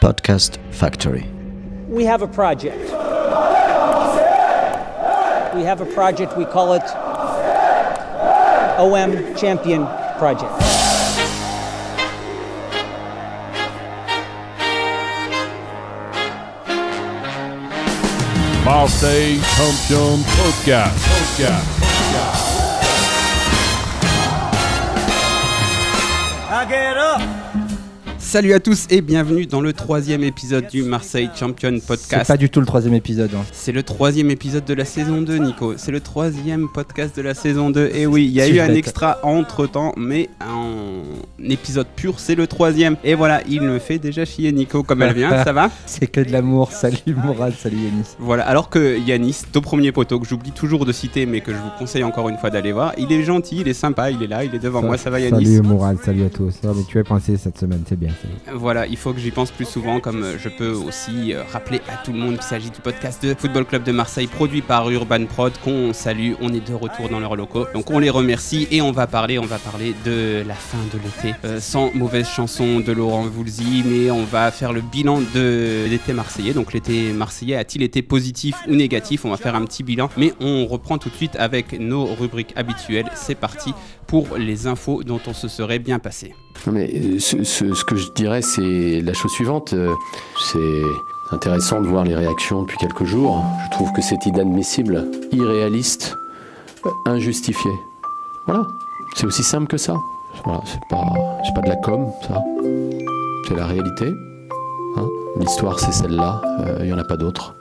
Podcast Factory. We have a project. We have a project, we call it OM Champion Project. Marseille Champion Podcast. Podcast. Now get up! Salut à tous et bienvenue dans le troisième épisode du Marseille Champion C'est Podcast. pas du tout le troisième épisode. hein. C'est le troisième épisode de la saison 2, Nico. C'est le troisième podcast de la saison 2. Et oui, il y a eu un extra entre temps, mais en épisode pur, c'est le troisième. Et voilà, il me fait déjà chier, Nico, comme elle vient. Ça va C'est que de l'amour. Salut Mourad, salut Yanis. Voilà, alors que Yanis, ton premier poteau, que j'oublie toujours de citer, mais que je vous conseille encore une fois d'aller voir, il est gentil, il est sympa, il est là, il est devant moi. Ça va, Yanis Salut Mourad, salut à tous. Ah, mais tu as pensé cette semaine, c'est bien. Voilà, il faut que j'y pense plus souvent, comme euh, je peux aussi euh, rappeler à tout le monde qu'il s'agit du podcast de Football Club de Marseille, produit par Urban Prod, qu'on salue. On est de retour dans leurs locaux, donc on les remercie et on va parler, on va parler de la fin de l'été, euh, sans mauvaise chanson de Laurent Voulzy, mais on va faire le bilan de l'été marseillais. Donc l'été marseillais a-t-il été positif ou négatif? On va faire un petit bilan, mais on reprend tout de suite avec nos rubriques habituelles. C'est parti pour les infos dont on se serait bien passé. Non, mais euh, ce, que je dirais, c'est la chose suivante. euh, C'est intéressant de voir les réactions depuis quelques jours. Je trouve que c'est inadmissible, irréaliste, euh, injustifié. Voilà. C'est aussi simple que ça. Voilà, c'est pas, c'est pas de la com, ça. C'est la réalité. Hein L'histoire, c'est celle-là. Il n'y en a pas d'autre.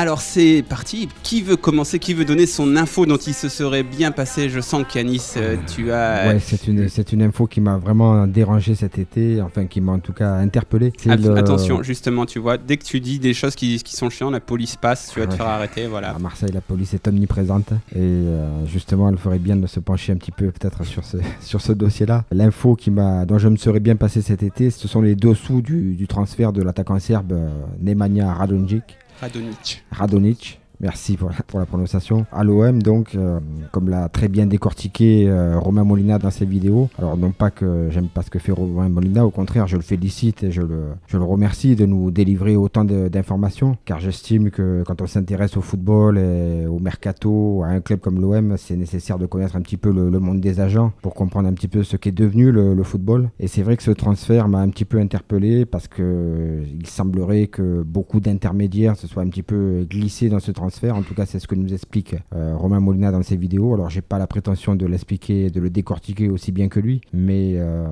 Alors c'est parti. Qui veut commencer? Qui veut donner son info dont il se serait bien passé? Je sens qu'Yanis, euh, tu as. Ouais, c'est une, c'est une info qui m'a vraiment dérangé cet été, enfin qui m'a en tout cas interpellé. C'est Att- le- Attention, justement, tu vois, dès que tu dis des choses qui, qui sont chiantes, la police passe, tu vas te faire arrêter, voilà. À Marseille, la police est omniprésente et euh, justement, elle ferait bien de se pencher un petit peu peut-être sur ce, sur ce dossier-là. L'info qui m'a, dont je me serais bien passé cet été, ce sont les dessous du, du transfert de l'attaquant serbe euh, Nemanja Radonjic. Radonic. Radonic. Merci pour la, prononciation. À l'OM, donc, euh, comme l'a très bien décortiqué euh, Romain Molina dans ses vidéos. Alors, non pas que j'aime pas ce que fait Romain Molina, au contraire, je le félicite et je le, je le remercie de nous délivrer autant d'informations, car j'estime que quand on s'intéresse au football et au mercato, à un club comme l'OM, c'est nécessaire de connaître un petit peu le, monde des agents pour comprendre un petit peu ce qu'est devenu le, football. Et c'est vrai que ce transfert m'a un petit peu interpellé parce que il semblerait que beaucoup d'intermédiaires se soient un petit peu glissés dans ce transfert. En tout cas, c'est ce que nous explique euh, Romain Molina dans ses vidéos. Alors, j'ai pas la prétention de l'expliquer, de le décortiquer aussi bien que lui, mais euh,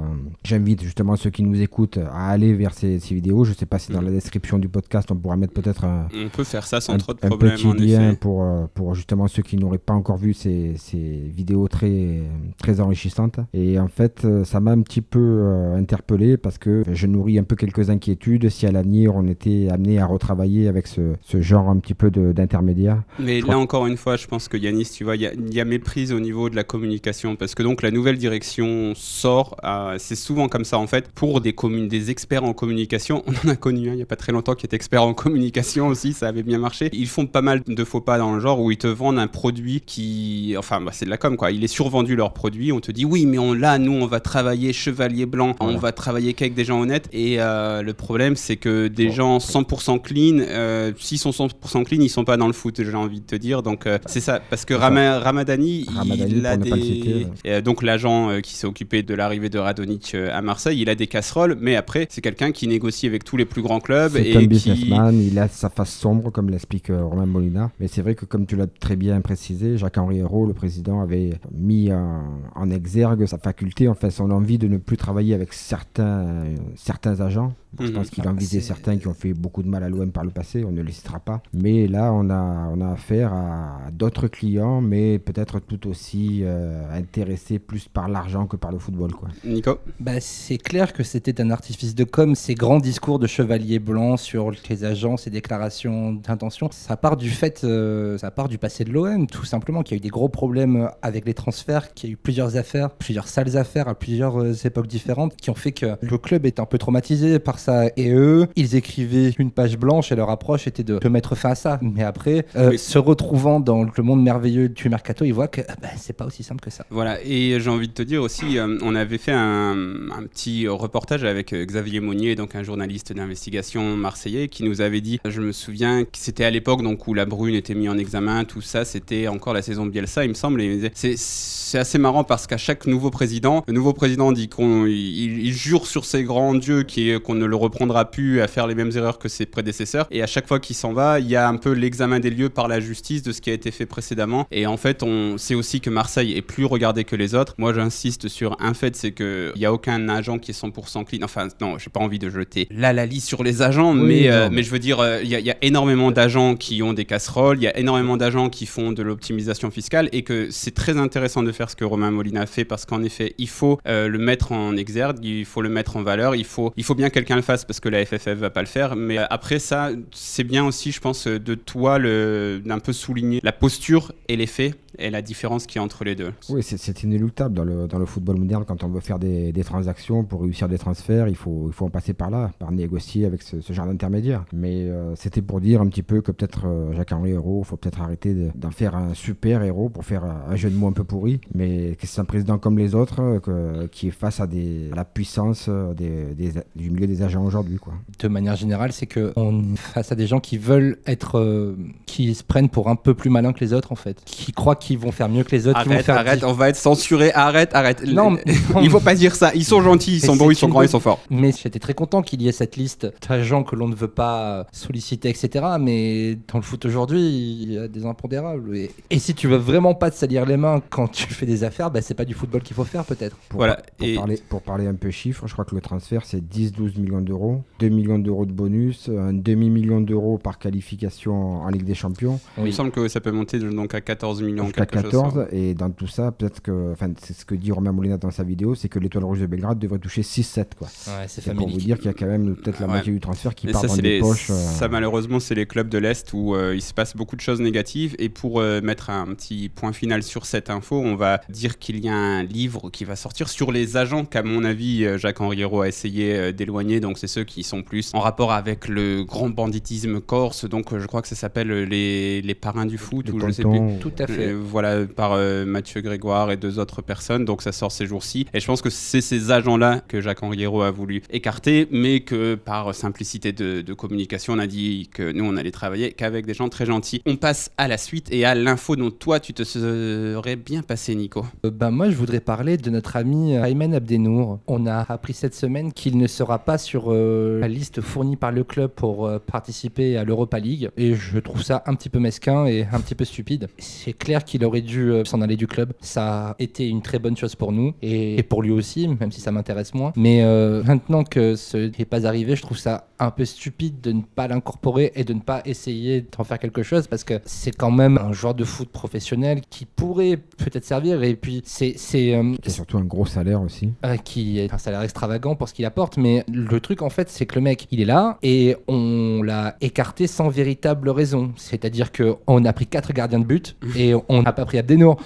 j'invite justement ceux qui nous écoutent à aller vers ces, ces vidéos. Je sais pas si dans la description du podcast, on pourra mettre peut-être un, On peut faire ça sans un, trop de un problèmes, petit en lien effet. pour, euh, pour justement ceux qui n'auraient pas encore vu ces, ces vidéos très, très enrichissantes. Et en fait, ça m'a un petit peu interpellé parce que je nourris un peu quelques inquiétudes si à l'avenir on était amené à retravailler avec ce, ce genre un petit peu de- d'intermédiaire. Mais là encore une fois, je pense que Yanis, tu vois, il y, a- il y a méprise au niveau de la communication parce que donc la nouvelle direction sort. c'est souvent comme ça en fait pour des communes, des experts en communication. On en a connu un il y a pas très longtemps qui est expert en communication aussi, ça avait bien marché. Ils font pas mal de faux pas dans le genre où ils te vendent un produit qui, enfin, bah, c'est de la com quoi. Il est survendu leur produit. On te dit oui, mais on, là, nous, on va travailler chevalier blanc, on va travailler qu'avec des gens honnêtes. Et euh, le problème, c'est que des gens 100% clean, euh, s'ils sont 100% clean, ils sont pas dans le foot, j'ai envie de te dire. Donc euh, c'est ça, parce que. Rama- Ramadani, Ramadani, il a des, citer, Euh, donc l'agent euh, qui s'est occupé de l'arrivée de Radonic à Marseille, il a des casseroles, mais après c'est quelqu'un qui négocie avec tous les plus grands clubs C'est et un qui businessman, il a sa face sombre, comme l'explique Romain Molina. Mais c'est vrai que, comme tu l'as très bien précisé, Jacques-Henri Hérault, le président, avait mis en, en exergue sa faculté, enfin son envie de ne plus travailler avec certains, certains agents. Je Mhm. pense qu'il en visait certains qui ont fait beaucoup de mal à l'OM par le passé, on ne les citera pas. Mais là, on a, on a affaire à d'autres clients, mais peut-être tout aussi euh, intéressés plus par l'argent que par le football. Quoi. Nico? Bah, c'est clair que c'était un artifice de com. Ces grands discours de chevalier blanc sur les agents, ces déclarations d'intention, ça part du fait, euh, ça part du passé de l'OM, tout simplement, qu'il y a eu des gros problèmes avec les transferts, qu'il y a eu plusieurs affaires, plusieurs sales affaires à plusieurs euh, époques différentes, qui ont fait que le club est un peu traumatisé par ça. Et eux, ils écrivaient une page blanche et leur approche était de, de mettre fin à ça. Mais après, euh, Oui. se retrouvant dans le monde merveilleux du mercato, il voit que ah bah, c'est pas aussi simple que ça. Voilà, et j'ai envie de te dire aussi, euh, on avait fait un, un petit reportage avec euh, Xavier Monnier, donc un journaliste d'investigation marseillais, qui nous avait dit, je me souviens que c'était à l'époque donc où la Brune était mise en examen, tout ça, c'était encore la saison de Bielsa, il me semble, et c'est, c'est assez marrant parce qu'à chaque nouveau président, le nouveau président dit qu'on il, il jure sur ses grands dieux qu'on ne le reprendra plus à faire les mêmes erreurs que ses prédécesseurs, et à chaque fois qu'il s'en va, il y a un peu l'examen des lieux par la justice de ce qui a été fait précédemment, et en fait, on sait aussi que Marseille est plus regardé que les autres. Moi, j'insiste sur un fait, c'est que il y a aucun agent qui est 100% clean. Enfin, non, j'ai pas envie de jeter la lali sur les agents, Oui, mais, non, euh, mais- mais je veux dire, euh, il y, a- il y a énormément d'agents qui ont des casseroles, il y a énormément d'agents qui font de l'optimisation fiscale, et que c'est très intéressant de faire ce que Romain Molina a fait, parce qu'en effet, il faut euh, le mettre en exergue, il faut le mettre en valeur, il faut, il faut bien que quelqu'un parce que la FFF va pas le faire. Mais euh, après ça, c'est bien aussi, je pense, euh, de toi d'un peu souligner la posture et les faits et la différence qu'il y a entre les deux. Oui, c'est- inéluctable dans le, dans le football moderne. Quand on veut faire des, des transactions pour réussir des transferts, il faut, il faut en passer par là, par négocier avec ce, ce genre d'intermédiaire. Mais euh, c'était pour dire un petit peu que peut-être euh, Jacques-Henri Hérault, il faut peut-être arrêter de- d'en faire un super héros pour faire un, un jeu de mots un peu pourri. Mais que c'est un président comme les autres euh, que- qui est face à, des, à la puissance des, des- du milieu des agents aujourd'hui. quoi. De manière générale, c'est que on est face à des gens qui veulent être, euh, qui se prennent pour un peu plus malins que les autres en fait, qui croient qu'ils vont faire mieux que les autres, qui vont Arrête, faire arrête, dix- on va être censuré, arrête, arrête. Non, mais- il faut pas dire ça. Ils sont gentils, ils sont c'est ils sont grands, ils sont forts. Mais j'étais très content qu'il y ait cette liste d'agents que l'on ne veut pas solliciter, etc. Mais dans le foot aujourd'hui, il y a des impondérables. Et, et si tu veux vraiment pas te salir les mains quand tu fais des affaires, bah, c'est pas du football qu'il faut faire peut-être. Pour, Voilà, par- pour et- parler, pour parler un peu chiffres, je crois que le transfert c'est 10-12 millions d'euros, 2 millions d'euros de bonus, un demi-million d'euros par qualification en Ligue des Champions, Il me semble que ça peut monter donc à 14 millions, jusqu'à quelque chose. 14. Et dans tout ça, peut-être que, enfin, c'est ce que dit Romain Molina dans sa vidéo, c'est que l'étoile rouge de Belgrade devrait toucher 6-7. quoi. Ouais, c'est C'est pour vous dire qu'il y a quand même peut-être la Ouais. moitié du transfert qui Et part ça, dans des les- poches. euh, ça, malheureusement, c'est les clubs de l'Est où euh, il se passe beaucoup de choses négatives. Et pour euh, mettre un petit point final sur cette info, on va dire qu'il y a un livre qui va sortir sur les agents qu'à mon avis, Jacques-Henri Hérault a essayé d'éloigner. Donc, c'est ceux qui sont plus en rapport avec le grand banditisme corse. Donc, je crois que ça s'appelle les, les parrains du foot les ou je sais plus. Tout à fait. Voilà, par euh, Mathieu Grégoire et deux autres personnes. Donc ça sort ces jours-ci. Et je pense que c'est ces agents-là que Jacques-Henri Hérault a voulu écarter, mais que par simplicité de, communication, on a dit que nous, on allait travailler qu'avec des gens très gentils. On passe à la suite et à l'info dont toi, tu te serais bien passé, Nico. Euh, ben, moi, je voudrais parler de notre ami Ayman Abdenour. On a appris cette semaine qu'il ne sera pas sur euh, la liste fournie par le club pour euh, participer à l'Europa League. Et je trouve ça un petit peu mesquin et un petit peu stupide. C'est clair qu'il aurait dû euh, s'en aller du club. Ça a été une très bonne chose pour nous et, et pour lui aussi, même si ça m'intéresse moins. Mais euh, maintenant que ce n'est pas arrivé, je trouve ça un peu stupide de ne pas l'incorporer et de ne pas essayer d'en faire quelque chose parce que c'est quand même un joueur de foot professionnel qui pourrait peut-être servir et puis c'est c'est euh, surtout un gros salaire aussi. euh, qui est un salaire extravagant pour ce qu'il apporte mais le truc en fait c'est que le mec il est là et on l'a écarté sans véritable raison c'est-à-dire que on a pris quatre gardiens de but et on n'a pas pris Abdenour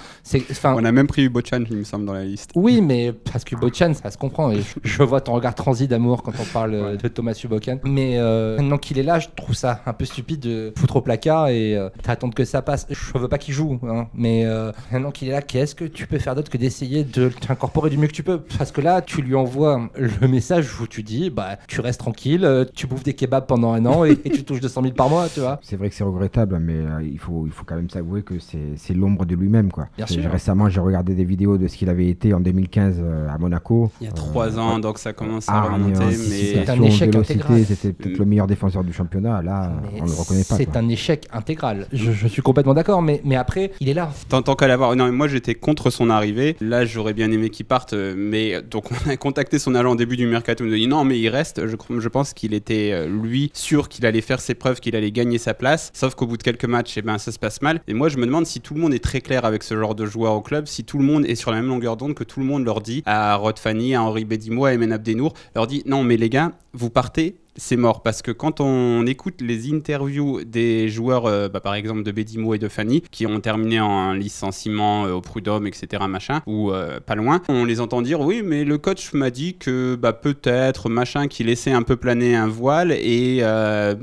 On a même pris Bochan, il me semble, dans la liste. oui, mais parce que Bochan, ça se comprend. Et je, je vois ton regard transi d'amour quand on parle de Thomas Subocan. Mais euh, maintenant qu'il est là, je trouve ça un peu stupide de foutre au placard et euh, d'attendre que ça passe. Je veux pas qu'il joue, hein, mais euh, maintenant qu'il est là, qu'est-ce que tu peux faire d'autre que d'essayer de t'incorporer du mieux que tu peux? Parce que là, tu lui envoies le message où tu dis, bah, tu restes tranquille, euh, tu bouffes des kebabs pendant un an et, et tu touches 200 000 par mois, tu vois. C'est vrai que c'est regrettable, mais euh, il, faut, il faut quand même s'avouer que c'est c'est l'ombre de lui-même. quoi. Bien C'est- sûr. Récemment, j'ai regardé des vidéos de ce qu'il avait été en 2015 euh, à Monaco. Il y a Euh, trois ans, donc ça commence à remonter. Mais C'est un échec vélocité, intégral. C'était peut-être le meilleur défenseur du championnat. Là, Mais on ne le reconnaît pas. C'est un échec intégral. Je, je suis complètement d'accord, mais, mais après, il est là. Tant, tant qu'à l'avoir. Non, mais moi j'étais contre son arrivée. Là, j'aurais bien aimé qu'il parte. euh, Mais euh, donc, on a contacté son agent au début du mercato. Il nous a dit non, mais il reste. Je, je pense qu'il était, euh, lui, sûr qu'il allait faire ses preuves, qu'il allait gagner sa place. Sauf qu'au bout de quelques matchs, eh ben, ça se passe mal. Et moi, je me demande si tout le monde est très clair avec ce genre de joueur au club, si tout le monde est sur la même longueur d'onde, que tout le monde leur dit à Rod Fanny, à Henri Bedimo, à Emen Abdenour, leur dit non, mais les gars, vous partez. C'est mort parce que quand on écoute les interviews des joueurs, euh, bah, par exemple de Bedimo et de Fanny, qui ont terminé en licenciement euh, au prud'homme, etc., machin, ou euh, pas loin, on les entend dire oui, mais le coach m'a dit que bah, peut-être, machin, qu'il laissait un peu planer un voile et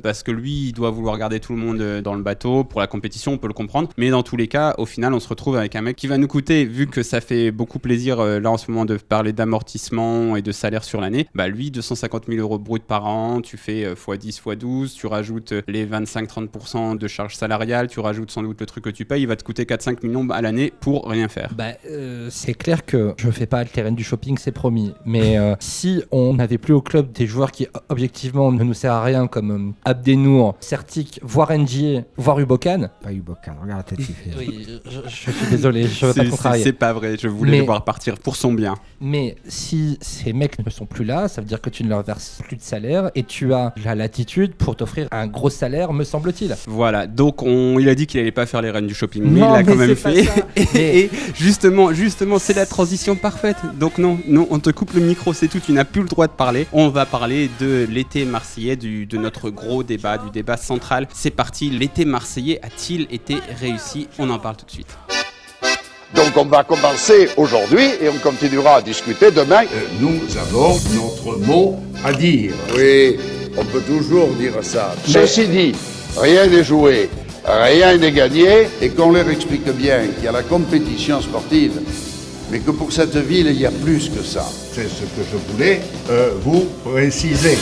parce que lui, il doit vouloir garder tout le monde dans le bateau pour la compétition, on peut le comprendre. Mais dans tous les cas, au final, on se retrouve avec un mec qui va nous coûter, vu que ça fait beaucoup plaisir là en ce moment de parler d'amortissement et de salaire sur l'année, bah lui, 250 000 euros brut par an, tu fais euh, x10, x12, tu rajoutes euh, les 25-30% de charges salariales, tu rajoutes sans doute le truc que tu payes, il va te coûter 4-5 millions à l'année pour rien faire. Bah, euh, c'est clair que je fais pas le terrain du shopping, c'est promis. Mais euh, si on n'avait plus au club des joueurs qui objectivement ne nous servent à rien, comme euh, Abdenour, Certic, voire NGA, voire Ubokan, Pas eu Bocan, regarde la tête qu'il fait. oui, je, je suis désolé, je veux pas contrarier. C'est pas vrai, je voulais Mais- le voir partir pour son bien. Mais si ces mecs ne sont plus là, ça veut dire que tu ne leur verses plus de salaire et tu as la latitude pour t'offrir un gros salaire, me semble-t-il. Voilà, donc on, il a dit qu'il allait pas faire les rênes du shopping, mais Non, il l'a quand même fait. Et, justement, justement, c'est la transition parfaite. Donc non, non, on te coupe le micro, c'est tout, tu n'as plus le droit de parler. On va parler de l'été marseillais, du, de notre gros débat, du débat central. C'est parti, l'été marseillais a-t-il été réussi? On en parle tout de suite. Donc on va commencer aujourd'hui et on continuera à discuter demain. Euh, Nous avons notre mot à dire. Oui, on peut toujours dire ça. Ceci dit, rien n'est joué, rien n'est gagné. Et qu'on leur explique bien qu'il y a la compétition sportive, mais que pour cette ville, il y a plus que ça. C'est ce que je voulais euh, vous préciser.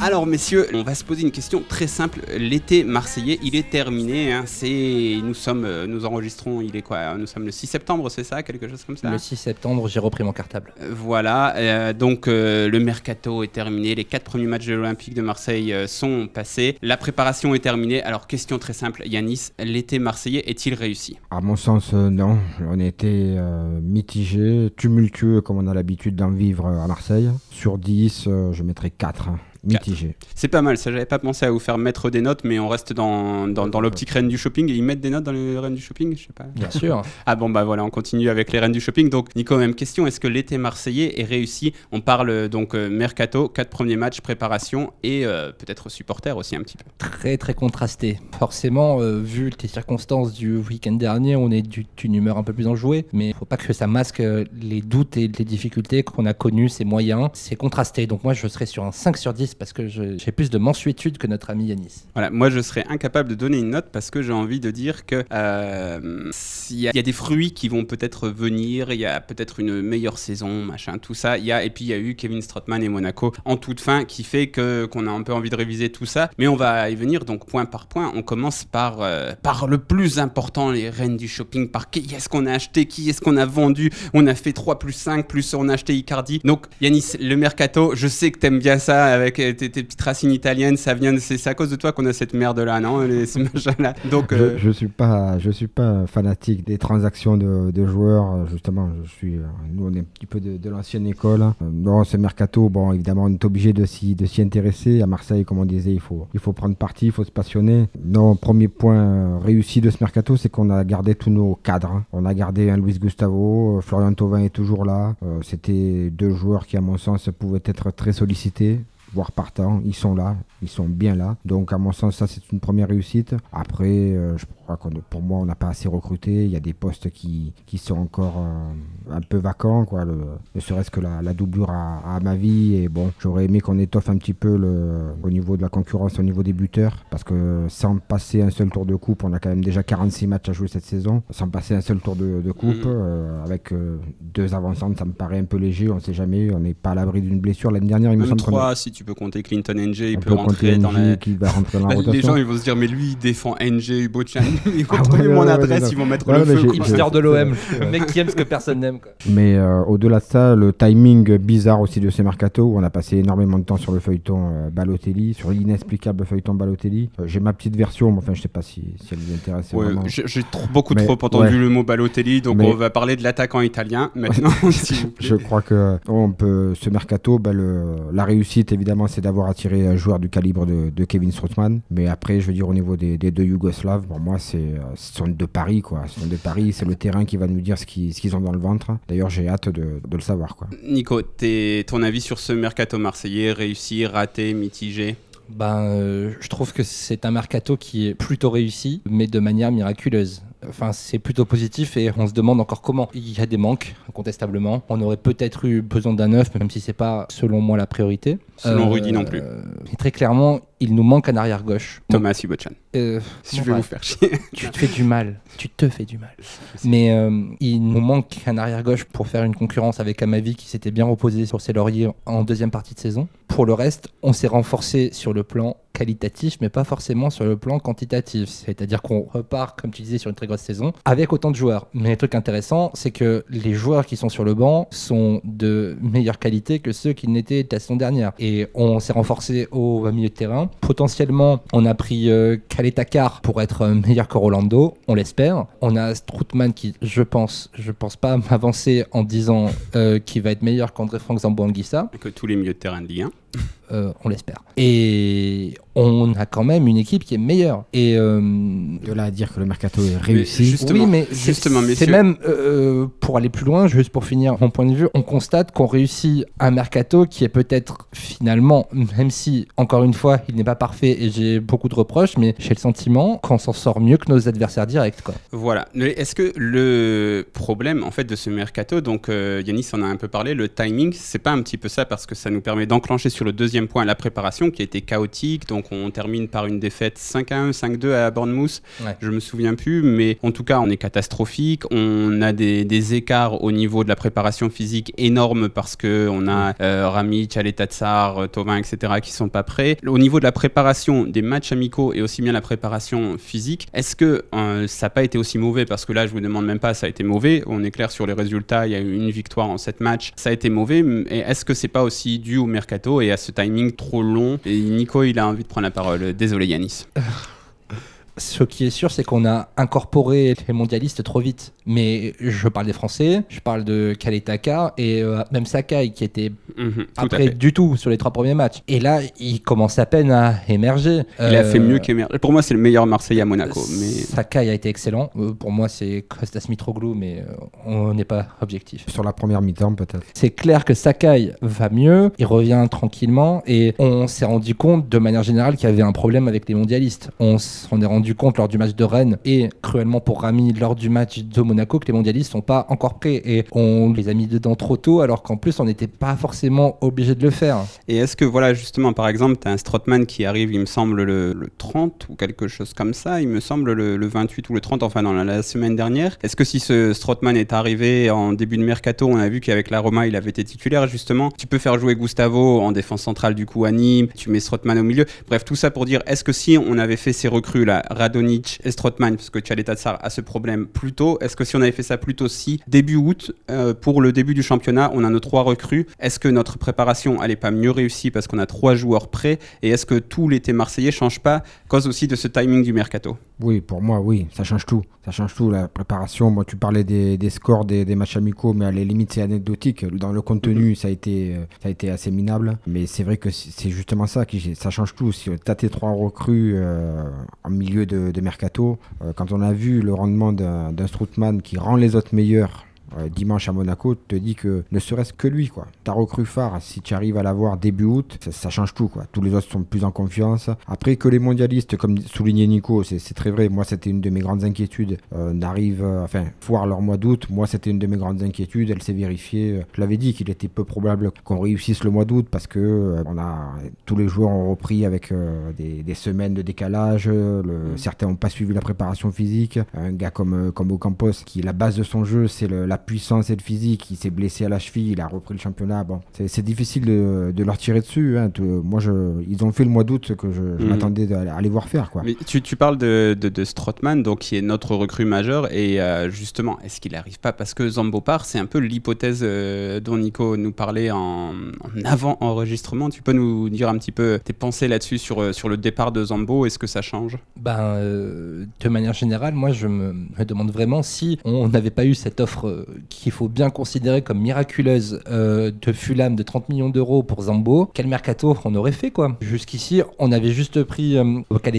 Alors messieurs, on va se poser une question très simple. L'été marseillais, il est terminé. hein. C'est, nous sommes, euh, nous enregistrons. Il est quoi Nous sommes le 6 septembre, c'est ça, quelque chose comme ça? Le 6 septembre, j'ai repris mon cartable. Euh, Voilà, euh, donc euh, le mercato est terminé, les quatre premiers matchs de l'Olympique de Marseille euh, sont passés, la préparation est terminée. Alors question très simple, Yanis, l'été marseillais est-il réussi? À mon sens, euh, non. On était euh, mitigé, tumultueux comme on a l'habitude d'en vivre à Marseille. Sur 10, euh, je mettrais 4. hein. Mitigé. C'est pas mal, ça j'avais pas pensé à vous faire mettre des notes, mais on reste dans, dans, dans l'optique reine du shopping. Ils mettent des notes dans les reines du shopping Je sais pas. Bien sûr. Ah bon bah voilà, on continue avec les reines du shopping. Donc Nico, même question, est-ce que l'été marseillais est réussi? On parle euh, donc euh, mercato, quatre premiers matchs, préparation et euh, peut-être supporters aussi un petit peu. très très contrasté. Forcément, euh, vu les circonstances du week-end dernier, on est du- d'une humeur un peu plus enjouée, mais il faut pas que ça masque les doutes et les difficultés qu'on a connus, ces moyens. C'est contrasté, donc moi je serais sur un 5 sur 10 parce que j'ai plus de mensuétude que notre ami Yanis. Voilà, moi je serais incapable de donner une note parce que j'ai envie de dire que euh, il y a des fruits qui vont peut-être venir, il y a peut-être une meilleure saison, machin, tout ça. Y a et puis il y a eu Kevin Strootman et Monaco en toute fin qui fait que qu'on a un peu envie de réviser tout ça. Mais on va y venir donc point par point. On commence par euh, par le plus important, les reines du shopping. Par qui est-ce qu'on a acheté, qui est-ce qu'on a vendu? On a fait 3 plus 5 plus on a acheté Icardi. Donc Yanis, le mercato, je sais que t'aimes bien ça avec tes, tes petites racines italiennes. Ça vient, c'est à cause de toi qu'on a cette merde là, non les, là. Donc euh, Je, je suis pas, je suis pas fanatique des transactions de, de joueurs. Justement, je suis, euh, nous on est un petit peu de, de l'ancienne école. Euh, non, ce mercato, bon, évidemment, on est obligé de s'y, de s'y intéresser. À Marseille, comme on disait, il faut, il faut prendre parti, il faut se passionner. Non, premier point réussi de ce mercato, c'est qu'on a gardé tous nos cadres. hein. On a gardé un Luis Gustavo, Florian Thauvin est toujours là. C'était deux joueurs qui, à mon sens, pouvaient être très sollicités voire partants, ils sont là, ils sont bien là. Donc à mon sens, ça c'est une première réussite. Après, euh, je crois qu'on pour moi, on n'a pas assez recruté. Il y a des postes qui, qui sont encore euh, un peu vacants, quoi. Le, ne serait-ce que la, la doublure à, à ma vie. Et bon, j'aurais aimé qu'on étoffe un petit peu le, au niveau de la concurrence, au niveau des buteurs, parce que sans passer un seul tour de coupe, on a quand même déjà 46 matchs à jouer cette saison. Sans passer un seul tour de, de coupe, Mhm. euh, avec deux avancantes, ça me paraît un peu léger. On ne sait jamais. On n'est pas à l'abri d'une blessure. L'année dernière, il me semble qu'on a- 3 si tu peux compter Clinton NG, il peut peut rentrer compter dans la. qui va rentrer dans la Là, rotation. les gens ils vont se dire mais lui il défend NG, Ubochan, ils vont Ah trouver ouais, mon ouais, adresse, ils vont mettre Ouais, le feu. Hipster de l'OM, le mec qui aime ce que personne n'aime. Mais euh, au-delà de ça, le timing bizarre aussi de ces mercato, où on a passé énormément de temps sur le feuilleton euh, Balotelli, sur l'inexplicable feuilleton Balotelli. Euh, J'ai ma petite version, mais enfin je sais pas si, si elle vous intéresse Ouais, vraiment. j'ai beaucoup Mais- trop entendu ouais. le mot Balotelli, donc Mais- on va parler de l'attaquant italien maintenant, s'il vous plaît. Je crois que on peut ce mercato, bah, le- la réussite évidemment évidemment, c'est d'avoir attiré un joueur du calibre de, de Kevin Strootman. Mais après, je veux dire, au niveau des, des deux Yougoslaves, pour moi, c'est, euh, ce sont deux paris, quoi. Ce sont deux paris. C'est le terrain qui va nous dire ce qu'ils, ce qu'ils ont dans le ventre. D'ailleurs, j'ai hâte de, de le savoir, quoi. Nico, t'es- ton avis sur ce mercato marseillais, réussi, raté, mitigé? Ben, euh, je trouve que c'est un mercato qui est plutôt réussi, mais de manière miraculeuse. Enfin, c'est plutôt positif et on se demande encore comment. Il y a des manques, incontestablement. On aurait peut-être eu besoin d'un neuf, même si c'est pas, selon moi, la priorité. Selon Rudy non plus. Et très clairement, il nous manque un arrière gauche. Thomas Subochan. Euh, Si je vais vous faire chier. tu te fais du mal. Tu te fais du mal. Mais euh, il nous manque un arrière gauche pour faire une concurrence avec Amavi qui s'était bien reposé sur ses lauriers en deuxième partie de saison. Pour le reste, on s'est renforcé sur le plan qualitatif, mais pas forcément sur le plan quantitatif. C'est-à-dire qu'on repart, comme tu disais, sur une très grosse saison avec autant de joueurs. Mais le truc intéressant, c'est que les joueurs qui sont sur le banc sont de meilleure qualité que ceux qui n'étaient la saison dernière. Et on s'est renforcé au milieu de terrain. Potentiellement, on a pris euh, Kaletakar pour être euh, meilleur que Rolando, on l'espère. On a Stroutman qui, je pense, je pense pas m'avancer en disant euh, qu'il va être meilleur qu'André Frank Zambo-Anguissa. Que tous les milieux de terrain de Ligue 1. Euh, on l'espère. Et on a quand même une équipe qui est meilleure. Et euh, De là à dire que le mercato est réussi. justement- oui, mais c'est- justement, c'est même euh, pour aller plus loin, juste pour finir mon point de vue, on constate qu'on réussit un mercato qui est peut-être finalement, même si encore une fois il n'est pas parfait et j'ai beaucoup de reproches, mais j'ai le sentiment qu'on s'en sort mieux que nos adversaires directs. Quoi. Voilà. Est-ce que le problème en fait de ce mercato, donc euh, Yanis en a un peu parlé, le timing, c'est pas un petit peu ça parce que ça nous permet d'enclencher sur le deuxième point la préparation qui a été chaotique. Donc on termine par une défaite 5-1, 5-2 à Bournemouth. Ouais. Je me souviens plus, mais en tout cas on est catastrophique. On a des, des écarts au niveau de la préparation physique énormes parce que on a euh, Rami, Tchaletatsar, euh, Thauvin, etc. qui sont pas prêts. Au niveau de la préparation des matchs amicaux et aussi bien la préparation physique, est-ce que euh, ça n'a pas été aussi mauvais? Parce que là, je vous demande même pas, ça a été mauvais. On est clair sur les résultats. Il y a eu une victoire en sept matchs. Ça a été mauvais. Et est-ce que c'est pas aussi dû au mercato et à ce timing trop long Et Nico, il a envie de prendre la parole. Désolé, Yanis. Ce qui est sûr, c'est qu'on a incorporé les mondialistes trop vite. Mais je parle des Français, je parle de Kaletaka et euh, même Sakai qui était à après du tout sur les trois premiers matchs. Et là, il commence à peine à émerger. Il a Euh, fait mieux qu'Emer. Pour moi, c'est le meilleur Marseillais à Monaco. Mais Sakai a été excellent. Euh, pour moi, c'est Kostas Mitroglou, mais euh, on n'est pas objectif. Sur la première mi-temps, peut-être. C'est clair que Sakai va mieux, il revient tranquillement et on s'est rendu compte de manière générale qu'il y avait un problème avec les mondialistes. On s'en est rendu compte lors du match de Rennes et cruellement pour Rami lors du match de Monaco que les mondialistes sont pas encore prêts et on les a mis dedans trop tôt alors qu'en plus on n'était pas forcément obligé de le faire. Et est-ce que, voilà, justement, par exemple, tu as un Strootman qui arrive, il me semble, le, le 30 ou quelque chose comme ça, il me semble le, le 28 ou le 30, enfin, dans la, semaine dernière. Est-ce que si ce Strootman est arrivé en début de mercato, on a vu qu'avec la Roma, il avait été titulaire, justement, tu peux faire jouer Gustavo en défense centrale, du coup, à Nîmes, tu mets Strootman au milieu. Bref, tout ça pour dire, est-ce que si on avait fait ces recrues-là, Radonic et Strootman, parce que Tchaletatsar a ce problème plus tôt, est-ce que si on avait fait ça plus tôt, si début août, euh, pour le début du championnat, on a nos trois recrues, est-ce que notre préparation, n'est pas mieux réussie parce qu'on a trois joueurs prêts? Et est-ce que tout l'été marseillais change pas, cause aussi de ce timing du mercato? Oui, pour moi, oui, ça change tout. Ça change tout, la préparation. Moi, tu parlais des, des scores des, des matchs amicaux, mais à la limite, c'est anecdotique. Dans le contenu, ça, a été, euh, ça a été assez minable. Mais c'est vrai que c'est justement ça qui ça change tout. Si tu as tes trois recrues euh, en milieu de, de mercato, euh, quand on a vu le rendement d'un Strootman qui rend les autres meilleurs euh, dimanche à Monaco, te dis que ne serait-ce que lui, quoi. Ta recrue phare, si tu arrives à l'avoir début août, ça, ça change tout, quoi. Tous les autres sont plus en confiance. Après que les mondialistes, comme soulignait Nico, c'est très vrai. Moi, c'était une de mes grandes inquiétudes. Euh, n'arrive, euh, enfin, foire leur mois d'août. Moi, c'était une de mes grandes inquiétudes. Elle s'est vérifiée. Euh, Je l'avais dit qu'il était peu probable qu'on réussisse le mois d'août parce que on a tous les joueurs ont repris avec des, des semaines de décalage. Le, Certains n'ont pas suivi la préparation physique. Un gars comme comme Ocampos, qui la base de son jeu, c'est le- la puissance et le physique. Il s'est blessé à la cheville, il a repris le championnat. Bon, c'est difficile de, de leur tirer dessus. hein. Moi, je, ils ont fait le mois d'août que je, je Mhm. m'attendais à, à les voir faire, quoi. Mais tu, tu parles de, de, donc qui est notre recrue majeur, et euh, justement, est-ce qu'il n'arrive pas? Parce que Zambo part, c'est un peu l'hypothèse euh, dont Nico nous parlait en, en avant-enregistrement. Tu peux nous dire un petit peu tes pensées là-dessus sur, euh, sur le départ de Zambo? Est-ce que ça change? Ben, euh, de manière générale, moi, je me, me demande vraiment si on n'avait pas eu cette offre qu'il faut bien considérer comme miraculeuse euh, de Fulham de 30 millions d'euros pour Zambo, quel mercato on aurait fait quoi Jusqu'ici, on avait juste pris euh,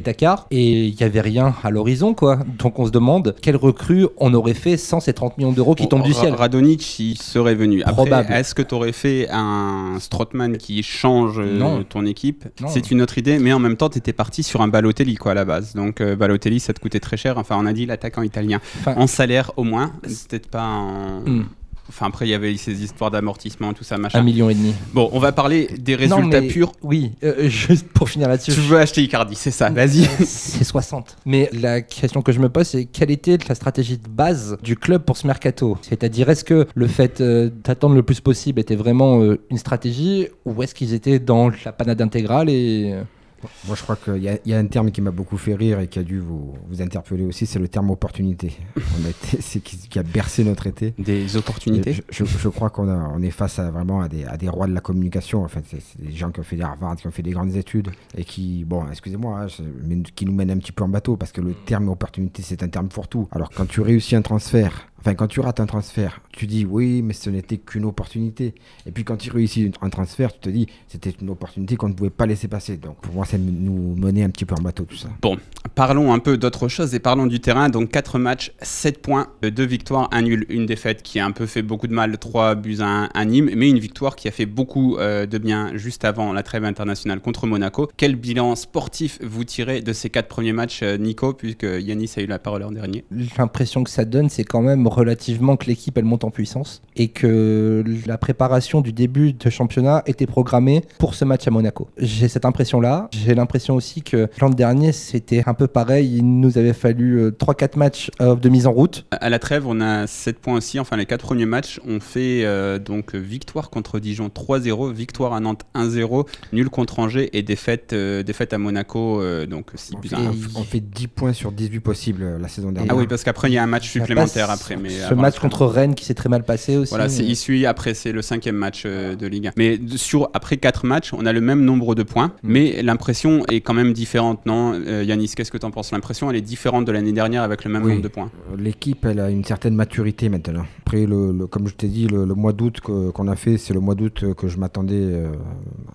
Takar et il n'y avait rien à l'horizon quoi. Donc on se demande quelle recrue on aurait fait sans ces 30 millions d'euros qui tombent du ciel. Radonic, il serait venu. Après, est-ce que tu aurais fait un Strootman qui change euh, Non. ton équipe? C'est une autre idée, mais en même temps, tu étais parti sur un Balotelli quoi à la base. Donc euh, Balotelli, ça te coûtait très cher. Enfin, on a dit l'attaquant italien. Enfin, En salaire au moins, peut-être pas en. Hmm. Enfin, après, il y avait ces histoires d'amortissement, tout ça, machin. un million et demi. Bon, on va parler des résultats Non, mais- purs. Oui, euh, juste pour finir là-dessus. Tu veux acheter Icardi, c'est ça, vas-y. C'est 60. Mais la question que je me pose, c'est quelle était la stratégie de base du club pour ce mercato? C'est-à-dire, est-ce que le fait euh, d'attendre le plus possible était vraiment euh, une stratégie ou est-ce qu'ils étaient dans la panade intégrale et... Moi, je crois qu'il y, a- il y a un terme qui m'a beaucoup fait rire et qui a dû vous, vous interpeller aussi, c'est le terme opportunité. C'est qui, qui a bercé notre été. Des opportunités. Je, je- je crois qu'on on est face à vraiment à des, à des rois de la communication. En fait, c'est des gens qui ont fait des Harvard, qui ont fait des grandes études et qui, bon, excusez-moi, hein, qui nous mènent un petit peu en bateau parce que le terme opportunité, c'est un terme fourre-tout. Alors, quand tu réussis un transfert, enfin, quand tu rates un transfert, tu dis oui, mais ce n'était qu'une opportunité. Et puis, quand tu réussis un transfert, tu te dis c'était une opportunité qu'on ne pouvait pas laisser passer. Donc, pour moi, c'est nous mener un petit peu en bateau tout ça. Bon, parlons un peu d'autre chose et parlons du terrain. Donc 4 matchs, 7 points, 2 victoires, 1 nul, une défaite qui a un peu fait beaucoup de mal, 3 buts à 1 à Nîmes, mais une victoire qui a fait beaucoup euh, de bien juste avant la trêve internationale contre Monaco. Quel bilan sportif vous tirez de ces 4 premiers matchs, euh, Nico, puisque Yanis a eu la parole l'an dernier? L'impression que ça donne, c'est quand même relativement que l'équipe elle monte en puissance et que la préparation du début de championnat était programmée pour ce match à Monaco. J'ai cette impression-là. J'ai l'impression aussi que l'an dernier c'était un peu pareil. Il nous avait fallu euh, 3-4 matchs euh, de mise en route. À la trêve, on a 7 points aussi. Enfin, les 4 premiers matchs, on fait euh, donc victoire contre Dijon 3-0, victoire à Nantes 1-0, nul contre Angers et défaite, euh, défaite à Monaco, euh, donc 6 On fait, à 1. on fait- on fait 10 points sur 18 possibles euh, la saison dernière. Ah oui, parce qu'après, il y a un match supplémentaire après. Mais ce la match contre Rennes qui s'est très mal passé aussi. Voilà, c'est mais- issu après, c'est le cinquième match euh, de Ligue 1. Mais sur, après quatre matchs, on a le même nombre de points, mais l'impression est quand même différente, non Euh, Yanis, qu'est-ce que tu en penses? L'impression, elle est différente de l'année dernière avec le même Oui. nombre de points. L'équipe, elle a une certaine maturité maintenant. Après, le, le- comme je t'ai dit, le, le mois d'août que- qu'on a fait, c'est le mois d'août que je m'attendais euh,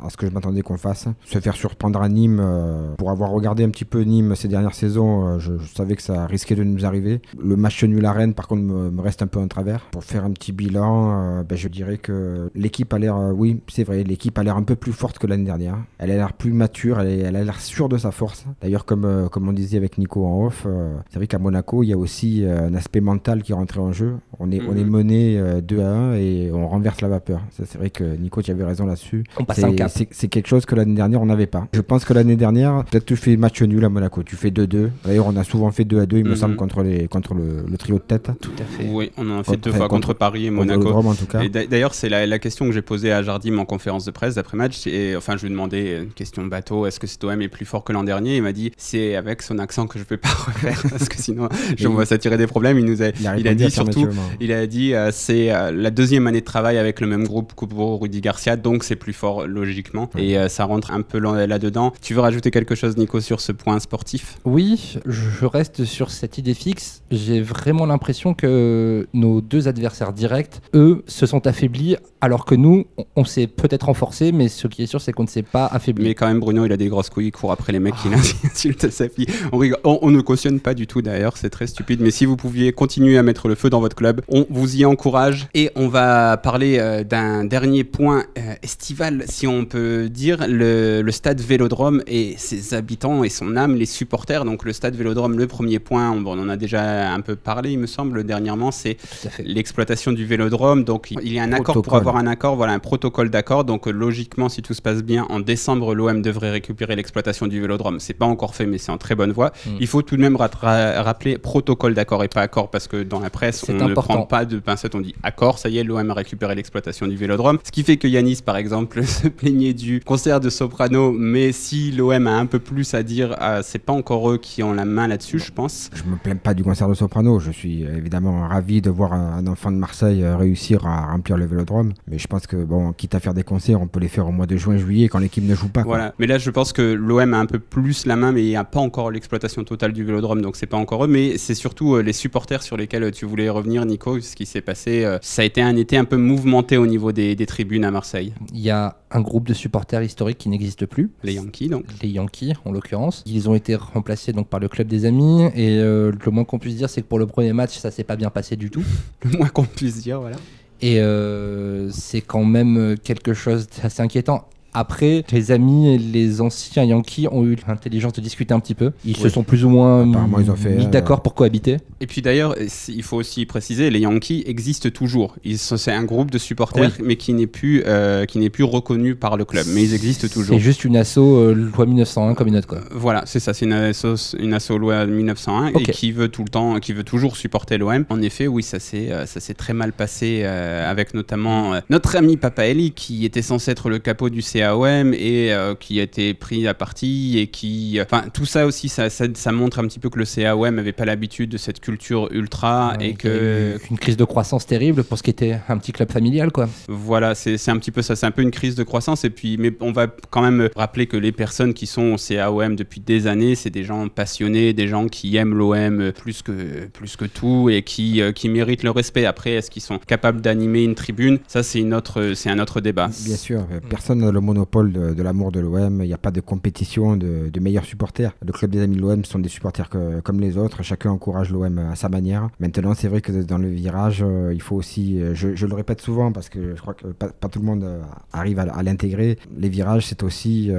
à ce que je m'attendais qu'on fasse. Se faire surprendre à Nîmes, euh, pour avoir regardé un petit peu Nîmes ces dernières saisons, euh, je, je savais que ça risquait de nous arriver. Le match nul à Rennes, par contre, me, me reste un peu en travers. Pour faire un petit bilan, euh, ben, je dirais que l'équipe a l'air, euh, oui, c'est vrai, l'équipe a l'air un peu plus forte que l'année dernière. Elle a l'air plus mature, elle, est- elle a l'air sûre de sa force. D'ailleurs, comme, euh, comme on disait avec Nico en off, c'est vrai qu'à Monaco, il y a aussi un aspect mental qui est rentré en jeu. On est, on est Mhm. mené euh, 2 à 1 et on renverse la vapeur. Ça, C'est vrai que Nico, tu avais raison là-dessus. On passe C'est- un cap. C'est c'est quelque chose que l'année dernière, on n'avait pas. Je pense que l'année dernière, peut-être tu fais match nul à Monaco. Tu fais 2-2. D'ailleurs, on a souvent fait 2 à 2, il me Mhm. semble, contre, les, contre le, le trio de tête. Tout à fait. Oui, on en a fait deux fois contre, contre- Paris et Monaco. Vélodrome, en tout cas. Et d'a- d'ailleurs, c'est la, la question que j'ai posée à Jardim en conférence de presse d'après-match. Et enfin, je lui ai demandé une question bateau est-ce que cet OM est plus fort que l'an dernier? Il m'a dit c'est avec son accent que je peux pas refaire parce que sinon, je Et vois ça tirer des problèmes. Il nous a, Il a, il a répondu dit surtout. Il a dit euh, c'est euh, la deuxième année de travail avec le même groupe que pour Rudy Garcia, donc c'est plus fort logiquement. Et euh, ça rentre un peu là- là-dedans. Tu veux rajouter quelque chose, Nico, sur ce point sportif? Oui, je reste sur cette idée fixe. J'ai vraiment l'impression que nos deux adversaires directs, eux, se sont affaiblis, alors que nous, on- on s'est peut-être renforcés, mais ce qui est sûr, c'est qu'on ne s'est pas affaibli. Mais quand même, Bruno, il a des grosses couilles, il court après les mecs qui l'insultent à sa fille. On, rigole. On- on ne cautionne pas du tout d'ailleurs, c'est très stupide. Mais si vous pouviez continuer à mettre le feu dans votre club, on vous y encourage. Et on va parler euh, d'un dernier point euh, estival, si on peut dire, le, le stade Vélodrome et ses habitants et son âme, les supporters. Donc le stade Vélodrome, le premier point, on, on en a déjà un peu parlé, il me semble, dernièrement, c'est l'exploitation du vélodrome. Donc il y a un accord pour avoir un accord, voilà un protocole d'accord. Donc logiquement, si tout se passe bien, en décembre, l'OM devrait récupérer l'exploitation du vélodrome. C'est pas encore fait, mais c'est en très bonne voie. Mm. Il faut tout de même ra- rappeler protocole d'accord et pas accord parce que dans la presse, on ne prend pas de pincettes. On dit accord, ça y est, l'OM a récupéré l'exploitation du vélodrome. Ce qui fait que Yanis, par exemple, se plaignait du concert de soprano, mais si l'OM a un peu plus à dire, euh, c'est pas encore eux qui ont la main là-dessus, je pense. Je me plains pas du concert de soprano. Je suis euh, évidemment ravis de voir un, un enfant de Marseille euh, réussir à remplir le vélodrome. Mais je pense que, bon, quitte à faire des concerts, on peut les faire au mois de juin, juillet, quand l'équipe ne joue pas. quoi. Voilà. Mais là, je pense que l'OM a un peu plus la main, mais il n'y a pas encore l'exploitation totale du vélodrome, donc c'est pas encore eux. Mais c'est surtout euh, les supporters sur lesquels euh, tu voulais revenir, Nico. Ce qui s'est passé, euh, ça a été un été un peu mouvementé au niveau des, des tribunes à Marseille. Il y a un groupe de supporters historiques qui n'existe plus. Les Yankees, donc. Les Yankees, en l'occurrence. Ils ont été remplacés donc par le club des amis. Et euh, le moins qu'on puisse dire, c'est que pour le premier match, ça s'est pas bien passé du tout. Le moins qu'on puisse dire, voilà. Et euh, c'est quand même quelque chose d'assez inquiétant. Après, les amis et les anciens Yankees ont eu l'intelligence de discuter un petit peu. Ils se sont plus ou moins Apparemment, ils ont fait, mis euh, d'accord pour cohabiter. Et puis d'ailleurs, il faut aussi préciser, les Yankees existent toujours. C'est un groupe de supporters, mais qui n'est plus, euh, qui n'est plus reconnu par le club. Mais ils existent toujours. C'est juste une asso euh, loi 1901 comme une autre quoi. Voilà, c'est ça, c'est une asso, une asso loi 1901 Ok. et qui veut tout le temps, qui veut toujours supporter l'OM. En effet, oui, ça s'est, euh, ça s'est très mal passé euh, avec notamment euh, notre ami Papaeli qui était censé être le capot du CAOM et euh, qui a été pris à partie et qui, euh, enfin, tout ça aussi, ça, ça, ça montre un petit peu que le CAOM n'avait pas l'habitude de cette culture ultra Ouais, et que une crise de croissance terrible pour ce qui était un petit club familial quoi. Voilà, c'est c'est un petit peu ça, c'est un peu une crise de croissance. Et puis, mais on va quand même rappeler que les personnes qui sont au CAOM depuis des années, c'est des gens passionnés, des gens qui aiment l'OM plus que, plus que tout et qui, euh, qui méritent le respect. Après, est-ce qu'ils sont capables d'animer une tribune? Ça, c'est une autre, c'est un autre débat. Bien sûr, personne n'a le de, l'amour de l'OM. Il n'y a pas de compétition de, meilleurs supporters. Le club des amis de l'OM sont des supporters comme les autres. Chacun encourage l'OM à sa manière. Maintenant, c'est vrai que dans le virage, euh, il faut aussi, euh, je, le répète souvent parce que je crois que pas, tout le monde euh, arrive à, l'intégrer. Les virages, c'est aussi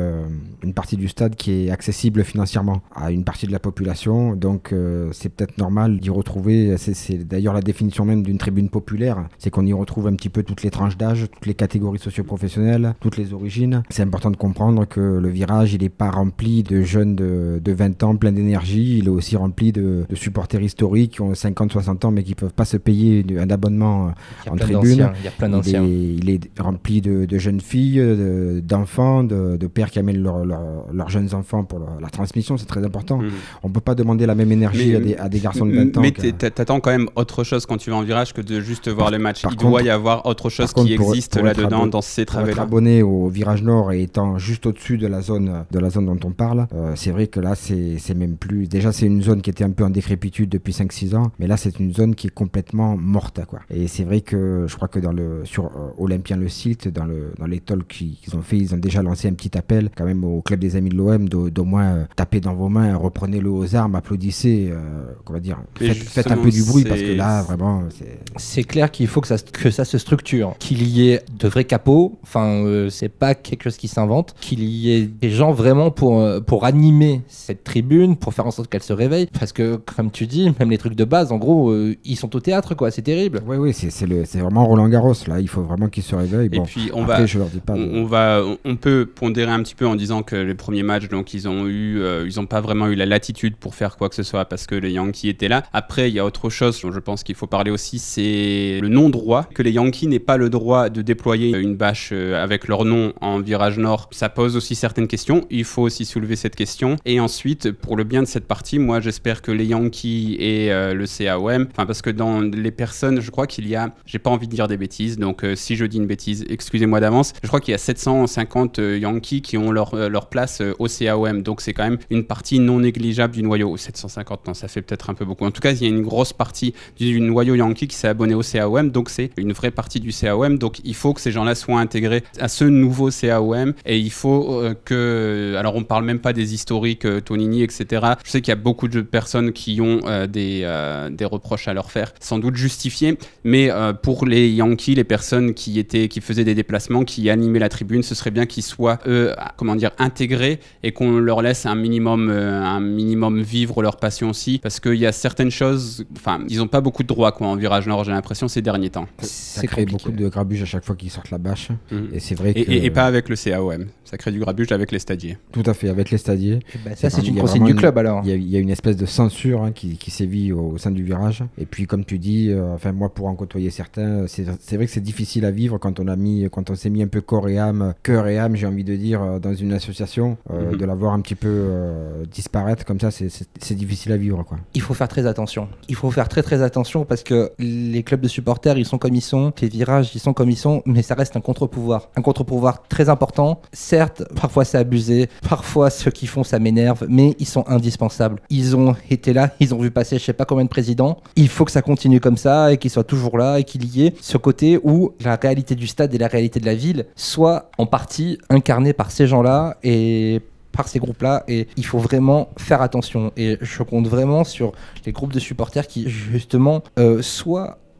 une partie du stade qui est accessible financièrement à une partie de la population. Donc, c'est peut-être normal d'y retrouver. C'est d'ailleurs la définition même d'une tribune populaire. C'est qu'on y retrouve un petit peu toutes les tranches d'âge, toutes les catégories socio-professionnelles, toutes les origines. C'est important de comprendre que le virage, il n'est pas rempli de jeunes de, de 20 ans plein d'énergie. Il est aussi rempli de, de supporters historiques qui ont 50, 60 ans mais qui peuvent pas se payer un abonnement a en tribune. il y a plein Il d'anciens. est, il est rempli de, de jeunes filles, de- d'enfants, de, de pères qui amènent leur- leur- leurs jeunes enfants pour leur- la transmission. C'est très important. Mhm. On peut pas demander la même énergie Mais- à, des, à des garçons de 20 ans. Mais t'attends quand même autre chose quand tu vas en virage que de juste voir Par- le match. Il doit y avoir autre chose contre, qui existe là-dedans dans ces pour être travées-là. abonné au virage nord et étant juste au-dessus de la zone de la zone dont on parle, euh, c'est vrai que là c'est c'est même plus. Déjà c'est une zone qui était un peu en décrépitude depuis 5-6 ans, mais là c'est une zone qui est complètement morte quoi. Et c'est vrai que je crois que dans le sur euh, Olympien le site, dans le dans les talks qu'ils ont fait, ils ont déjà lancé un petit appel quand même au club des amis de l'OM d'au moins euh, taper dans vos mains, reprenez-le aux armes, applaudissez, euh, comment dire, Mais faites, faites un peu du bruit parce que là vraiment c'est C'est clair qu'il faut que ça, se- que ça se structure, qu'il y ait de vrais capots, enfin euh, c'est pas quelque chose qui s'invente, qu'il y ait des gens vraiment pour, euh, pour animer cette tribune, pour faire en sorte qu'elle se réveille, parce que comme tu dis, même les trucs de base, en gros, euh, ils sont au théâtre quoi, c'est terrible. Oui, oui, c'est c'est le- c'est vraiment Roland Garros. Là, il faut vraiment qu'il se réveille. Et Bon, puis on après, va, je leur dis pas. de- on, on va, on- peut pondérer un petit peu en disant que les premiers matchs, donc ils ont eu, euh, ils ont pas vraiment eu la latitude pour faire quoi que ce soit parce que les Yankees étaient là. Après, il y a autre chose dont je pense qu'il faut parler aussi, c'est le non-droit. Que les Yankees n'aient pas le droit de déployer une bâche avec leur nom en virage nord, ça pose aussi certaines questions. Il faut aussi soulever cette question. Et ensuite, pour le bien de cette partie, moi j'espère que les Yankees et euh, le CAOM, enfin parce que dans les personnes, je crois qu'il y a, j'ai pas envie de dire des bêtises, donc euh, si je dis une bêtise, excusez-moi d'avance, je crois qu'il y a 750 euh, Yankees qui ont leur, leur place au CAOM, donc c'est quand même une partie non négligeable du noyau. Ou 750, non, ça fait peut-être un peu beaucoup. En tout cas, il y a une grosse partie du noyau Yankee qui s'est abonné au CAOM, donc c'est une vraie partie du CAOM, donc il faut que ces gens-là soient intégrés à ce nouveau CAOM, et il faut euh, que, alors on parle même pas des historiques, euh, Tonini, etc. Je sais qu'il y a beaucoup de personnes qui ont euh, des, euh, des reproches à leur faire, sans doute justifiés, mais euh, pour les Yankees, les personnes qui étaient, qui faisaient des déplacements, qui animaient la tribune, ce serait bien qu'ils soient, eux, comment dire, intégrés et qu'on leur laisse un minimum, euh, un minimum vivre leur passion aussi, parce qu'il y a certaines choses, enfin, ils ont pas beaucoup de droits quoi en virage nord, j'ai l'impression ces derniers temps. Ça crée beaucoup de grabuge à chaque fois qu'ils sortent la bâche. Mhm. Et c'est vrai Et, que. et- et pas Avec le CAOM. Ça crée du grabuge avec les stadiers. Tout à fait, avec les stadiers. Bah, ça, c'est une consigne du club alors. Il y, a- il y a une espèce de censure hein, qui, qui sévit au, au sein du virage. Et puis, comme tu dis, euh, enfin moi pour en côtoyer certains, c'est c'est vrai que c'est difficile à vivre quand on a mis, quand on s'est mis un peu corps et âme, cœur et âme, j'ai envie de dire, euh, dans une association, euh, Mhm. de la voir un petit peu euh, disparaître comme ça, c'est difficile à vivre quoi. Il faut faire très attention. Il faut faire très très attention parce que les clubs de supporters, ils sont comme ils sont, les virages, ils sont comme ils sont, mais ça reste un contre-pouvoir. Un contre-pouvoir très important. Certes, parfois c'est abusé, parfois ceux qui font ça m'énerve, mais ils sont indispensables. Ils ont été là, ils ont vu passer je sais pas combien de présidents. Il faut que ça continue comme ça et qu'ils soient toujours là et qu'il y ait ce côté où la réalité du stade et la réalité de la ville soient en partie incarnées par ces gens-là et par ces groupes-là et il faut vraiment faire attention. Et je compte vraiment sur les groupes de supporters qui, justement, euh,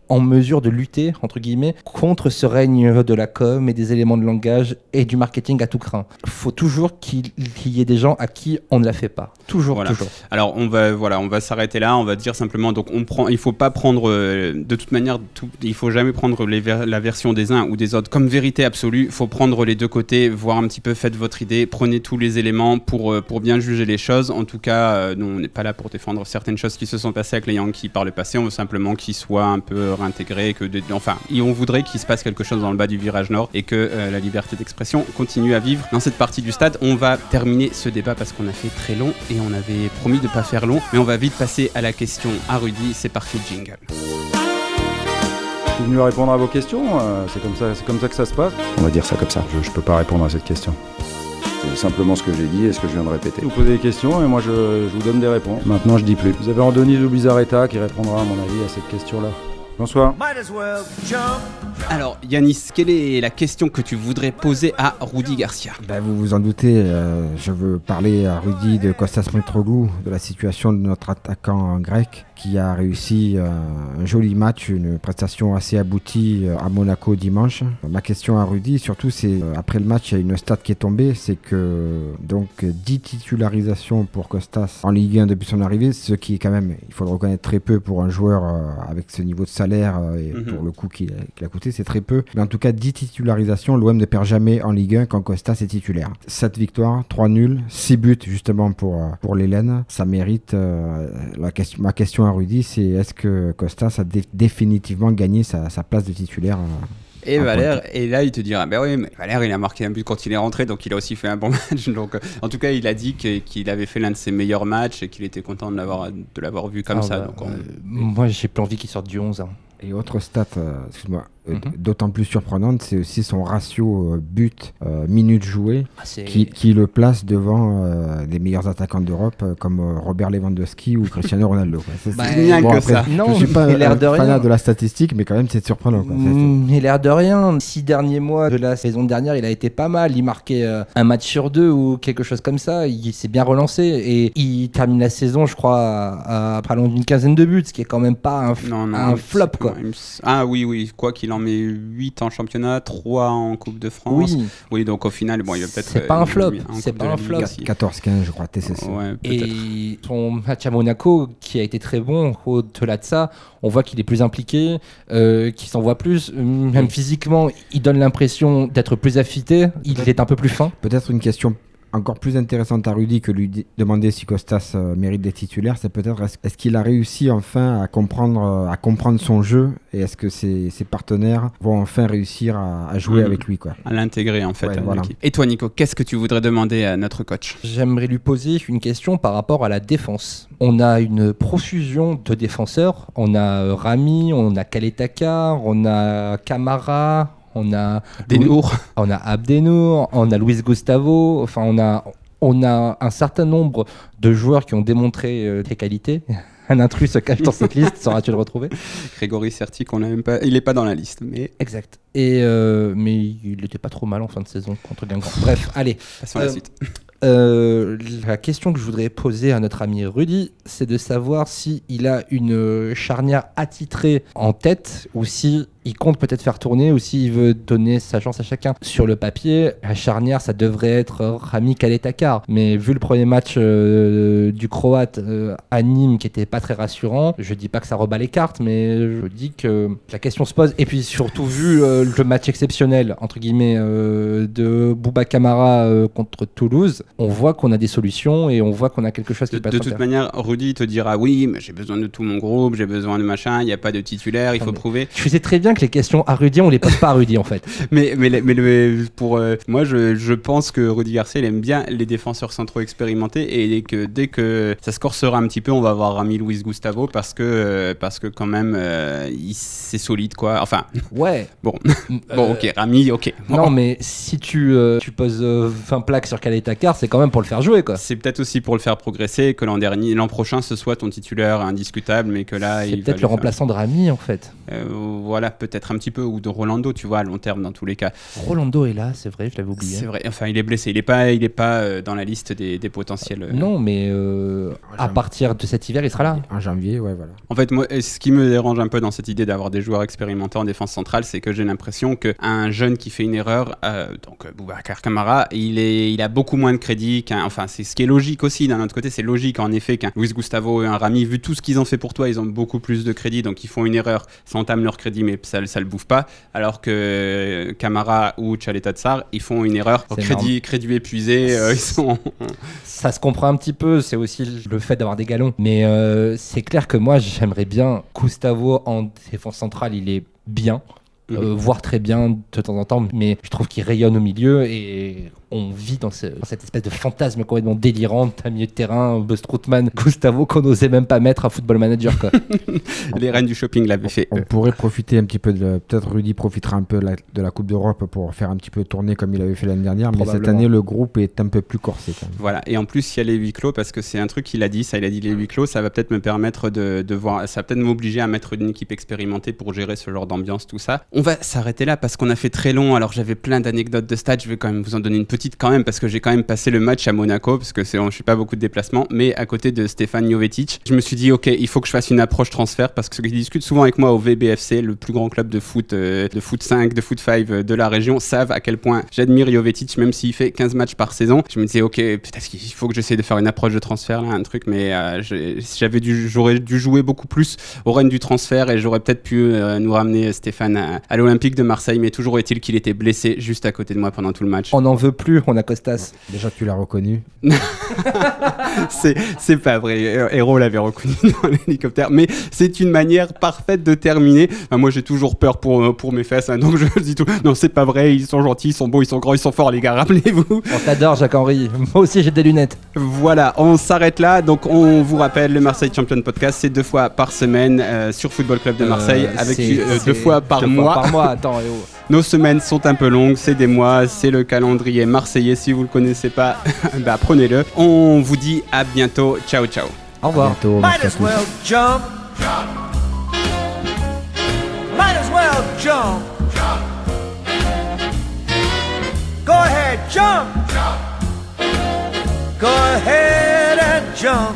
en mesure de lutter, entre guillemets, contre ce règne de la com et des éléments de langage et du marketing à tout craint. faut toujours qu'il y ait des gens à qui on ne la fait pas. Toujours, Voilà. toujours. Alors on va voilà, on va s'arrêter là. On va dire simplement donc on prend, il faut pas prendre euh, de toute manière, tout, il faut jamais prendre les ver- la version des uns ou des autres comme vérité absolue. Il faut prendre les deux côtés, voir un petit peu, faites votre idée, prenez tous les éléments pour euh, pour bien juger les choses. En tout cas, euh, nous on n'est pas là pour défendre certaines choses qui se sont passées avec les Yankees par le passé. On veut simplement qu'ils soient un peu réintégrés, que des- enfin, et on voudrait qu'il se passe quelque chose dans le bas du virage nord et que euh, la liberté d'expression continue à vivre dans cette partie du stade. On va terminer ce débat parce qu'on a fait très long et on avait promis de pas faire long, mais on va vite passer à la question à Rudy. C'est parti, jingle. Je suis venu répondre à vos questions, euh, c'est comme, ça- c'est comme ça que ça se passe. On va dire ça comme ça. Je ne peux pas répondre à cette question. C'est simplement ce que j'ai dit et ce que je viens de répéter. Vous posez des questions et moi je, je vous donne des réponses. Maintenant je dis plus. Vous avez Andoni de Bizarreta qui répondra à mon avis à cette question-là. Bonsoir. Might as well jump. Alors, Yanis, quelle est la question que tu voudrais poser à Rudy Garcia? Ben, vous vous en doutez, euh, je veux parler à Rudy de Kostas Mitroglou, de la situation de notre attaquant grec qui a réussi euh, un joli match, une prestation assez aboutie euh, à Monaco dimanche. Ma question à Rudy, surtout, c'est euh, après le match, il y a une stat qui est tombée, c'est que donc 10 titularisations pour Kostas en Ligue 1 depuis son arrivée, ce qui est quand même, il faut le reconnaître, très peu pour un joueur avec ce niveau de salaire et Mhm. pour le coût qu'il a, coûté, c'est très peu. Mais en tout cas, 10 titularisations, l'OM ne perd jamais en Ligue 1 quand Costas est titulaire. 7 victoires, 3 nuls, 6 buts justement pour, pour l'Hélène. Ça mérite. euh, la question, ma question à Rudy, c'est est-ce que Costas a dé- définitivement gagné sa, sa place de titulaire euh, Et à Valère, et là il te dira, ben oui, mais Valère il a marqué un but quand il est rentré, donc il a aussi fait un bon match. Donc, euh, en tout cas, il a dit qu'il avait fait l'un de ses meilleurs matchs et qu'il était content de l'avoir de l'avoir vu comme Ah ça. bah, donc on- euh, moi, j'ai plus envie qu'il sorte du 11. hein. Et autre stat, euh, excuse-moi, euh, Mhm. d'autant plus surprenante, c'est aussi son ratio euh, but euh, minutes jouées Ah, qui, qui le place devant euh, les meilleurs attaquants d'Europe euh, comme euh, Robert Lewandowski ou Cristiano Ronaldo. quoi. Bah, c'est- rien que après, ça. Non, je suis pas l'air de rien. de la statistique, mais quand même c'est surprenant. quoi. Ça, c'est- Mm, Mais l'air de rien, six derniers mois de la saison dernière, il a été pas mal. Il marquait euh, un match sur deux ou quelque chose comme ça. Il s'est bien relancé et il termine la saison, je crois, à, à d'une quinzaine de buts, ce qui est quand même pas un, f- Non, non, un il me- flop quoi. il Ah oui, oui, quoi qu'il en met 8 en championnat, 3 en Coupe de France. Oui, Oui, donc au final, bon, il va peut-être. C'est pas un euh, flop, lui, en c'est pas un flop. aussi. 14-15, je crois, TCC. Ouais, et son match à Monaco, qui a été très bon, au-delà de ça, on voit qu'il est plus impliqué, euh, qu'il s'envoie plus. Même physiquement, il donne l'impression d'être plus affûté. Il est un peu plus fin. Peut-être une question encore plus intéressante à Rudy que lui demander si Costas euh, mérite des titulaires, c'est peut-être est-ce, est-ce qu'il a réussi enfin à comprendre, euh, à comprendre son jeu et est-ce que ses, ses partenaires vont enfin réussir à, à jouer Mhm. avec lui quoi? À l'intégrer en fait. Ouais, à voilà. l'équipe. Et toi, Nico, qu'est-ce que tu voudrais demander à notre coach? J'aimerais lui poser une question par rapport à la défense. On a une profusion de défenseurs. On a euh, Rami, on a Kaletaka, on a Camara, on a Denour. on a Abdenour, on a Luis Gustavo. Enfin, on a on a un certain nombre de joueurs qui ont démontré euh, des qualités. Un intrus se cache dans cette liste, sauras-tu le retrouver? Grégory Certi, qu'on même pas. Il est pas dans la liste, mais Exact. Et euh, mais il n'était pas trop mal en fin de saison contre Guingamp. Bref, allez. passons à la Euh, suite. Euh, la question que je voudrais poser à notre ami Rudy, c'est de savoir si il a une charnière attitrée en tête ou si il compte peut-être faire tourner ou s'il veut donner sa chance à chacun. Sur le papier, la charnière, ça devrait être Rami Kaletakar. Mais vu le premier match euh, du Croate euh, à Nîmes qui était pas très rassurant, je dis pas que ça rebat les cartes, mais je dis que la question se pose. Et puis surtout vu euh, le match exceptionnel, entre guillemets, de Bouba Camara euh, contre Toulouse, on voit qu'on a des solutions et on voit qu'on a quelque chose qui De, peut de toute manière, Rudy te dira oui, mais j'ai besoin de tout mon groupe, j'ai besoin de machin, il n'y a pas de titulaire, il faut mais- prouver. Je sais très bien que les questions à Rudy, on les pose pas à Rudy en fait. Mais, mais, mais le- pour euh, moi, je, je pense que Rudy Garcia, il aime bien les défenseurs centraux expérimentés et que dès que ça se corsera un petit peu, on va avoir Rami Luis Gustavo parce que, euh, parce que quand même, euh, c'est solide quoi. Enfin, Ouais. bon, Euh, bon, ok, Rami, ok. Bon. Non, mais si tu, tu poses euh, 20 plaques sur Kaletakar, c'est quand même pour le faire jouer quoi. C'est peut-être aussi pour le faire progresser que l'an dernier, l'an prochain, ce soit ton titulaire indiscutable, mais que là, C'est peut-être le remplaçant de Rami en fait. Voilà, peut-être un petit peu ou de Rolando, tu vois, à long terme dans tous les cas. Rolando est là, c'est vrai, je l'avais oublié. C'est vrai. Enfin, il est blessé. Il est pas, il est pas euh, dans la liste des, des potentiels. euh, Non, mais euh, à partir de cet hiver, il sera là. En janvier, ouais, voilà. En fait, moi, ce qui me dérange un peu dans cette idée d'avoir des joueurs expérimentés en défense centrale, c'est que j'ai l'impression qu'un jeune qui fait une erreur, euh, donc Boubacar Camara, il, est, il a beaucoup moins de crédit qu'un. Enfin, c'est ce qui est logique aussi. D'un autre côté, c'est logique en effet qu'un Luis Gustavo et un Rami, vu tout ce qu'ils ont fait pour toi, ils ont beaucoup plus de crédit, donc ils font une erreur, ça entame leur crédit, mais ça, ça le bouffe pas. Alors que Camara ou Chaleta Tsar, ils font une erreur, crédit, crédit épuisé, euh, ils sont. Ça se comprend un petit peu, c'est aussi le fait d'avoir des galons. Mais euh, c'est clair que moi, j'aimerais bien Gustavo en défense centrale, il est bien. Euh, voire très bien de temps en temps, mais je trouve qu'il rayonne au milieu et on vit dans, ce- dans cette espèce de fantasme complètement délirant d'un milieu de terrain, Bustroutman, Gustavo, qu'on n'osait même pas mettre à Football Manager. Quoi. Les reines du shopping l'avaient fait. On pourrait profiter un petit peu de. Peut-être Rudy profitera un peu de la, de la Coupe d'Europe pour faire un petit peu tourner comme il avait fait l'année dernière. Mais cette année, le groupe est un peu plus corsé quand même. Voilà, et en plus, il y a les huis clos, parce que c'est un truc qu'il a dit, ça, il a dit les huis clos, ça va peut-être me permettre de, de voir, ça va peut-être m'obliger à mettre une équipe expérimentée pour gérer ce genre d'ambiance, tout ça. On va s'arrêter là parce qu'on a fait très long, alors j'avais plein d'anecdotes de stade, je vais quand même vous en donner une petite quand même, parce que j'ai quand même passé le match à Monaco, parce que je suis pas beaucoup de déplacements, mais à côté de Stéphane Jovetic, je me suis dit, ok, il faut que je fasse une approche transfert, parce que ceux qui discutent souvent avec moi au VBFC, le plus grand club de foot, euh, de foot 5, de foot 5 euh, de la région, savent à quel point j'admire Jovetic, même s'il fait 15 matchs par saison. Je me disais, ok, peut-être qu'il faut que j'essaie de faire une approche de transfert, là, un truc, mais euh, j'avais dû, j'aurais dû jouer beaucoup plus au run du transfert et j'aurais peut-être pu nous ramener Stéphane à, à l'Olympique de Marseille, mais toujours est-il qu'il était blessé juste à côté de moi pendant tout le match. On n'en veut plus, on a Costas. Déjà, tu l'as reconnu. c'est, c'est pas vrai. Héros l'avait reconnu dans l'hélicoptère. Mais c'est une manière parfaite de terminer. Enfin, moi, j'ai toujours peur pour, euh, pour mes fesses. hein, donc, je dis tout. Non, c'est pas vrai. Ils sont gentils, ils sont beaux, ils sont grands, ils sont forts, les gars. Rappelez-vous. On t'adore, Jacques-Henri. Moi aussi, j'ai des lunettes. Voilà, on s'arrête là. Donc, on vous rappelle, le Marseille Champion Podcast, c'est deux fois par semaine euh, sur Football Club de Marseille, Euh, avec euh, c'est deux fois par deux fois mois. par mois, attends. Nos semaines sont un peu longues, c'est des mois, c'est le calendrier marseillais. Si vous le connaissez pas, bah, prenez-le. On vous dit à bientôt. Ciao, ciao. Au revoir. Bientôt, Might as well jump. Might as well jump. Go ahead, jump. Go ahead and jump.